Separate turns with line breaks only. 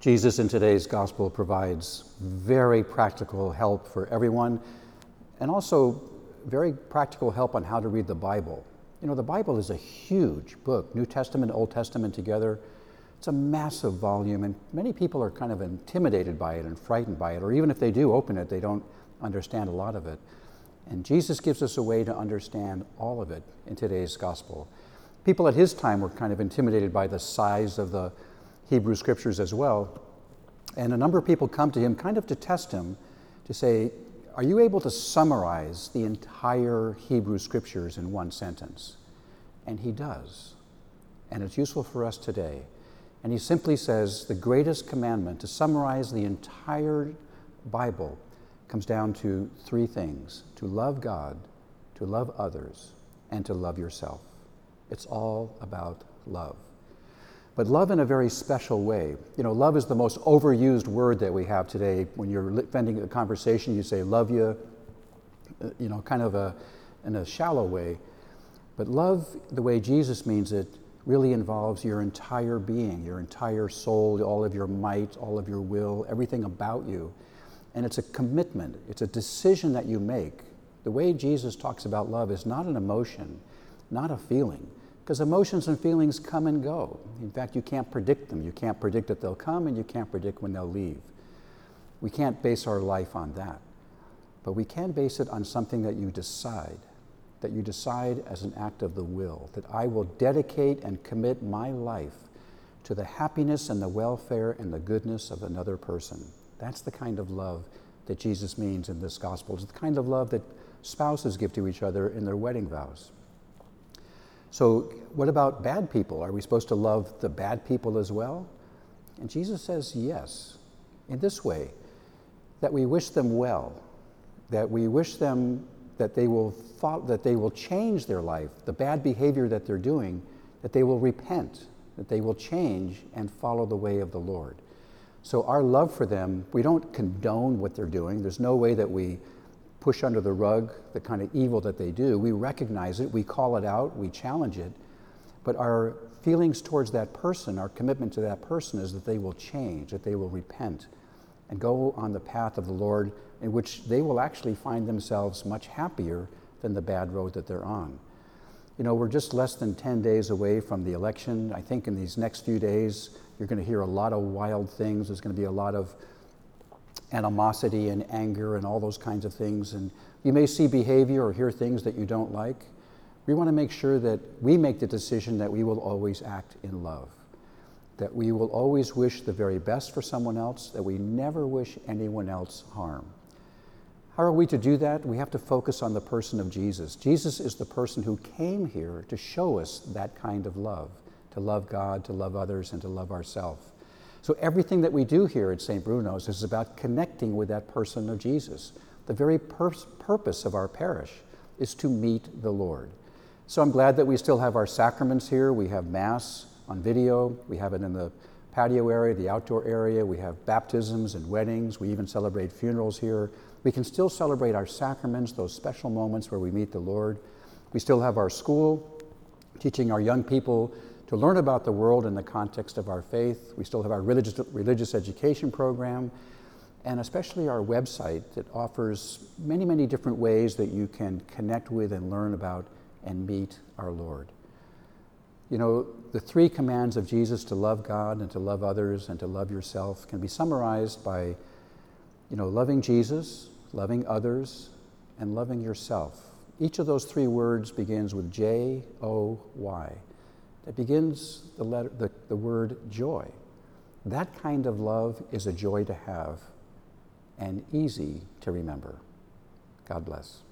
Jesus in today's gospel provides very practical help for everyone and also very practical help on how to read the Bible. You know, the Bible is a huge book, New Testament, Old Testament together. It's a massive volume, and many people are kind of intimidated by it and frightened by it, or even if they do open it, they don't understand a lot of it. And Jesus gives us a way to understand all of it in today's gospel. People at his time were kind of intimidated by the size of the Hebrew scriptures as well. And a number of people come to him kind of to test him to say, Are you able to summarize the entire Hebrew scriptures in one sentence? And he does. And it's useful for us today. And he simply says the greatest commandment to summarize the entire Bible comes down to three things to love God, to love others, and to love yourself. It's all about love but love in a very special way. You know, love is the most overused word that we have today. When you're ending a conversation, you say, love you, uh, you know, kind of a, in a shallow way. But love, the way Jesus means it, really involves your entire being, your entire soul, all of your might, all of your will, everything about you. And it's a commitment, it's a decision that you make. The way Jesus talks about love is not an emotion, not a feeling because emotions and feelings come and go. In fact, you can't predict them. You can't predict that they'll come, and you can't predict when they'll leave. We can't base our life on that. But we can base it on something that you decide, that you decide as an act of the will, that I will dedicate and commit my life to the happiness and the welfare and the goodness of another person. That's the kind of love that Jesus means in this gospel. It's the kind of love that spouses give to each other in their wedding vows. So, what about bad people? Are we supposed to love the bad people as well? And Jesus says yes, in this way that we wish them well, that we wish them that they will follow, that they will change their life, the bad behavior that they're doing, that they will repent, that they will change and follow the way of the Lord. So our love for them, we don't condone what they're doing. There's no way that we push under the rug the kind of evil that they do. We recognize it, we call it out, we challenge it, but our feelings towards that person, our commitment to that person is that they will change, that they will repent and go on the path of the Lord in which they will actually find themselves much happier than the bad road that they're on. You know, we're just less than 10 days away from the election. I think in these next few days, you're going to hear a lot of wild things. There's going to be a lot of animosity and anger and all those kinds of things. And you may see behavior or hear things that you don't like. We want to make sure that we make the decision that we will always act in love, that we will always wish the very best for someone else, that we never wish anyone else harm. How are we to do that? We have to focus on the person of Jesus. Jesus is the person who came here to show us that kind of love, to love God, to love others, and to love ourselves. So everything that we do here at St. Bruno's is about connecting with that person of Jesus. The very pur- purpose of our parish is to meet the Lord. So I'm glad that we still have our sacraments here. We have Mass on video, we have it in the patio area, the outdoor area, we have baptisms and weddings, we even celebrate funerals here. We can still celebrate our sacraments, those special moments where we meet the Lord. We still have our school, teaching our young people to learn about the world in the context of our faith. We still have our religious, religious education program, and especially our website that offers many, many different ways that you can connect with and learn about and meet our Lord. You know, the three commands of Jesus to love God and to love others and to love yourself can be summarized by, you know, loving Jesus, loving others, and loving yourself. Each of those three words begins with J O Y that begins the, letter, the, the word joy. That kind of love is a joy to have and easy to remember. God bless.